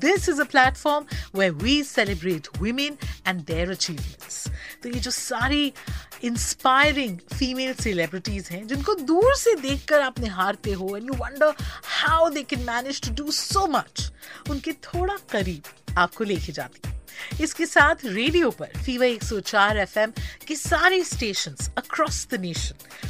This is a platform where we celebrate women and their achievements तो ये जो सारी इंस्पायरिंग फीमेल सेलिब्रिटीज हैं जिनको दूर से देखकर आप निहारते हो and you wonder how they can manage to do so much उनके थोड़ा करीब आपको लेके जाती हूँ इसके साथ रेडियो पर फीवर 104 एफएम के सारे स्टेशन अक्रॉस द नेशन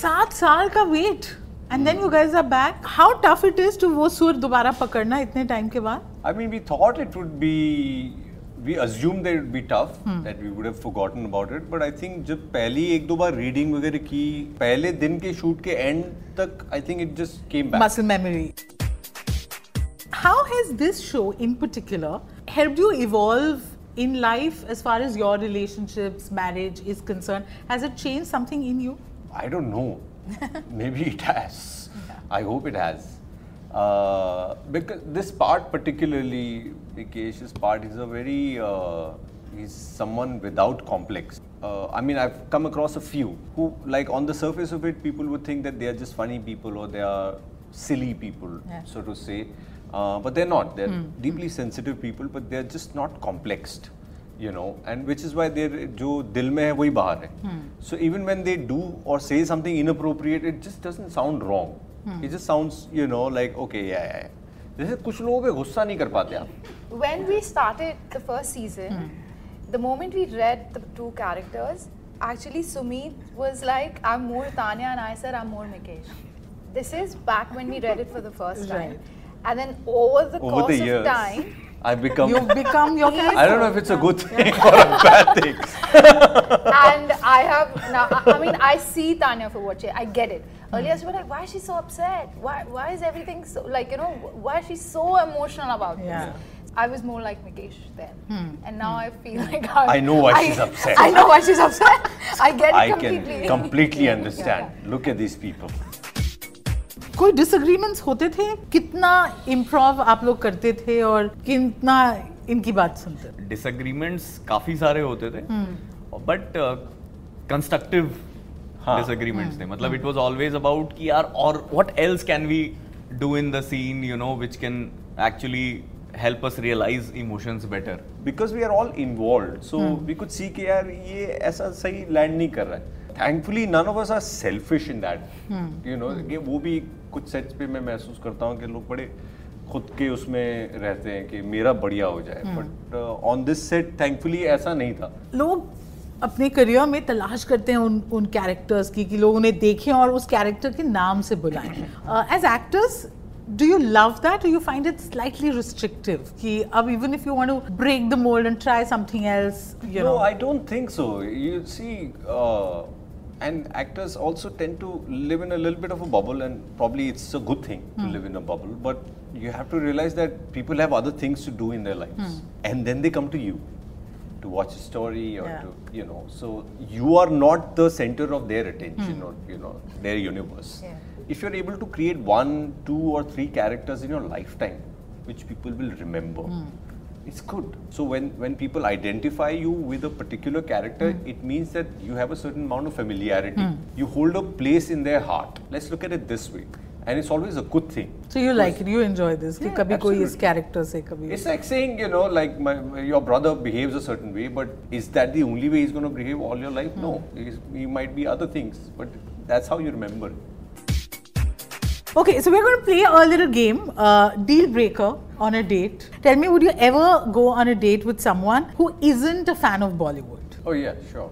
सात साल का wait and then you guys are back how tough it is to वो सुर दोबारा पकड़ना इतने टाइम के बाद? I mean we thought it would be we assume that it be tough that we would have forgotten about it but I think जब पहली एक दो बार रीडिंग वगैरह की पहले दिन के शूट के एंड तक I think it just came back muscle memory how has this show in particular help you evolve in life as far as your relationships marriage is concerned? Has it changed something in you? I don't know. Maybe it has. I hope it has. Uh, because this part, particularly Mikesh's part, is a very. Uh, he's someone without complex. Uh, I mean, I've come across a few who, like, on the surface of it, people would think that they are just funny people or they are silly people, Yeah. so to say. Uh, but they're not. They're deeply sensitive people, but they're just not complexed you know, and which is why their जो दिल में है वही बाहर है. So even when they do or say something inappropriate, it just doesn't sound wrong. Hmm. It just sounds, you know, like okay, yeah, yeah. जैसे कुछ लोगों पे गुस्सा नहीं कर पाते आप. When we started the first season, hmm. the moment we read the two characters, actually Sumeet was like, I'm more Tanya, and I said I'm more Mikesh. This is back when we read it for the first time. And then over the course of time. I've become. you've become your character I don't know if it's a good thing or a bad thing. and I have now, I, I mean, I see Tanya for what she, I get it. Hmm. Earlier, she was like, why is she so upset? Why, why is everything so, like, you know, why is she so emotional about Yeah. this? I was more like Mikesh then. Hmm. And now hmm. I feel like I know why she's upset. I know why she's upset. I get it I completely. can completely understand. Look at these people. कोई disagreements होते थे? कितना improv आप लोग करते थे और कितना इनकी बात सुनते थे? डिसएग्रीमेंट्स काफ़ी सारे होते थे बट कंस्ट्रक्टिव हाँ। डिसएग्रीमेंट्स थे। मतलब इट वाज ऑलवेज अबाउट कि यार और what else can we do in the scene you know which can actually help us realise emotions better because we are all involve so we could see कि यार ये ऐसा सही land नहीं कर रहा है। Thankfully none of us are selfish in that you know वो भी कुछ सेट्स पे मैं महसूस करता हूँ कि लोग बड़े खुद के उसमें रहते हैं कि मेरा बढ़िया हो जाए। But on this set thankfully ऐसा नहीं था। लोग अपने करियर में तलाश करते हैं उन उन कैरेक्टर्स की कि लोग उन्हें देखें और उस कैरेक्टर के नाम से बुलाएँ। As actors do you love that or you find it slightly restrictive? कि अब even if you want to break the mold and try something else you no, know? I don't think so. You see, uh, and actors also tend to live in a little bit of a bubble, and probably it's a good thing to hmm. live in a bubble. But you have to realize that people have other things to do in their lives, hmm. and then they come to you to watch a story or Yeah. to, you know. So you are not the center of their attention hmm. or you know their universe. Yeah. If you're able to create one, two, or three characters in your lifetime, which people will remember it's good. So when, when people identify you with a particular character, mm. it means that you have a certain amount of familiarity. Mm. You hold a place in their heart. Let's look at it this way. And it's always a good thing. So you like it, you enjoy this. Yeah, kabhi koi is character se kabhi. It's like saying, you know, like my, your brother behaves a certain way, but is that the only way he's going to behave all your life? Mm. No, he's, he might be other things, but that's how you remember it. Okay, so we're going to play a little game, uh, deal breaker on a date. Tell me, would you ever go on a date with someone who isn't a fan of Bollywood? Oh yeah, sure.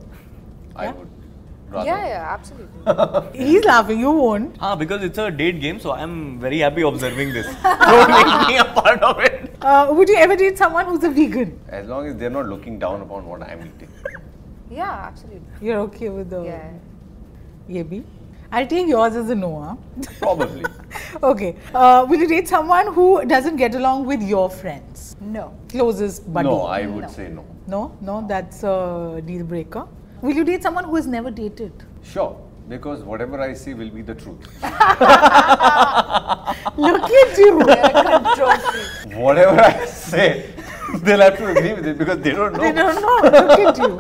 I Yeah? would. Rather. Yeah, yeah, absolutely. He's laughing, you won't. Ah, because it's a date game, so I'm very happy observing this. Don't make me a part of it. Uh, would you ever date someone who's a vegan? As long as they're not looking down upon what I'm eating. yeah, absolutely. You're okay with the Yeah. Yebi? I'll take yours as a no. Huh? Probably. okay. Uh, will you date someone who doesn't get along with your friends? No. Closest buddy? no, I would No. say no. No, no, that's a deal breaker. Will you date someone who has never dated? Sure. Because whatever I say will be the truth. Look at you. Whatever I say, they'll have to agree with it because they don't know. They don't know. Look at you.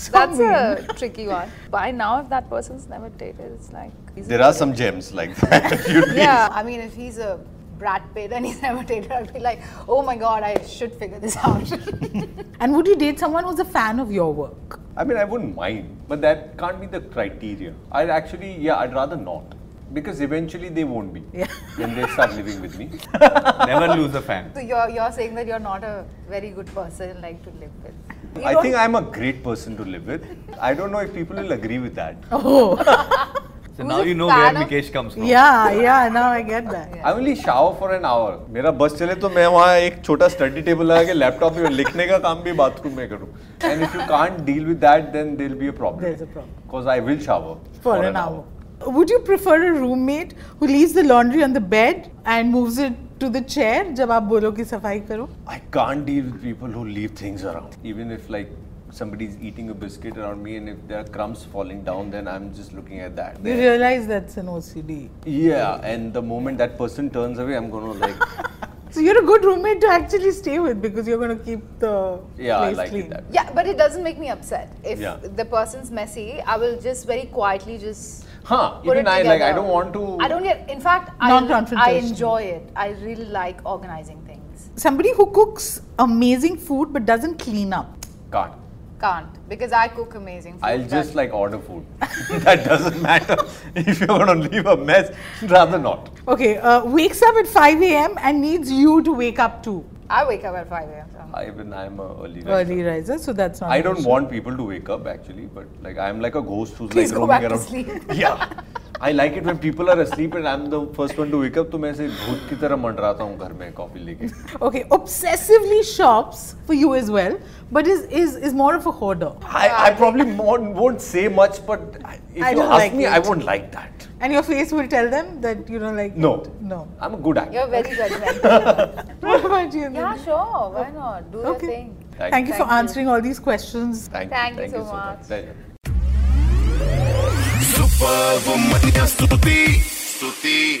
So That's mean. a tricky one. By now, if that person's never dated, it's like. he's There are some gems like that. Yeah, I mean, if he's a Brad Pitt and he's never dated, I'd be like, oh my god, I should figure this out. And would you date someone who's a fan of your work? I mean, I wouldn't mind, but that can't be the criteria. I'd actually, yeah, I'd rather not. Because eventually they won't be. Yeah. When they start living with me. Never lose a fan. so you're, you're saying that you're not a very good person like to live with. You I don't- think I'm a great person to live with. I don't know if people will agree with that. Oh, So Who's now a you know where fan of- Mikesh comes from. yeah, yeah, now I get that. I only shower for an hour. मेरा बस चले तो मैं वहाँ एक छोटा study table लगा के लैपटॉप पे लिखने का काम भी बाथरूम में करूँ. And if you can't deal with that, then there'll be a problem. There's a problem. Because I will shower For an hour. Would you prefer a roommate who leaves the laundry on the bed and moves it to the chair जब आप बोलो कि सफाई करो? I can't deal with people who leave things around. Even if like somebody's eating a biscuit around me and if there are crumbs falling down, then I'm just looking at that. You There. realize that's an OCD. Yeah, and the moment that person turns away, I'm gonna like, so you're a good roommate to actually stay with because you're going to keep the yeah, I place like clean. it that. Yeah, but it doesn't make me upset. If Yeah. the person's messy, I will just very quietly just Huh, put even it I like, I don't want to. I don't get. In fact, I, I enjoy it. I really like organizing things. Somebody who cooks amazing food but doesn't clean up. Can't. Can't because I cook amazing food. I'll just like order food. that doesn't matter. If you're gonna leave a mess, rather not. Okay, uh, wakes up at 5 a.m. and needs you to wake up too. I wake up at 5 a.m. I, even I'm a early riser. Early riser, so that's not. I don't issue. want people to wake up actually, but like I'm like a ghost who's Please like go roaming back to around. sleep. I like it when people are asleep and I'm the first one to wake up. तो मैं ऐसे भूत की तरह मंडराता हूँ घर में coffee लेके. Okay, obsessively shops for you as well, but is is is more of a hoarder. I, I probably won't, won't say much, but if I you ask like me, it. I won't like that. And your face will tell them that you don't like No. it. No. I'm a good actor. You're very judgmental. What about you? yeah, sure. Why not? Do Okay. your thing. Thank, Thank you for Thank you. answering all these questions. Thank, Thank you you. Thank so you so much. much. Fă vom mânia stutii, stutii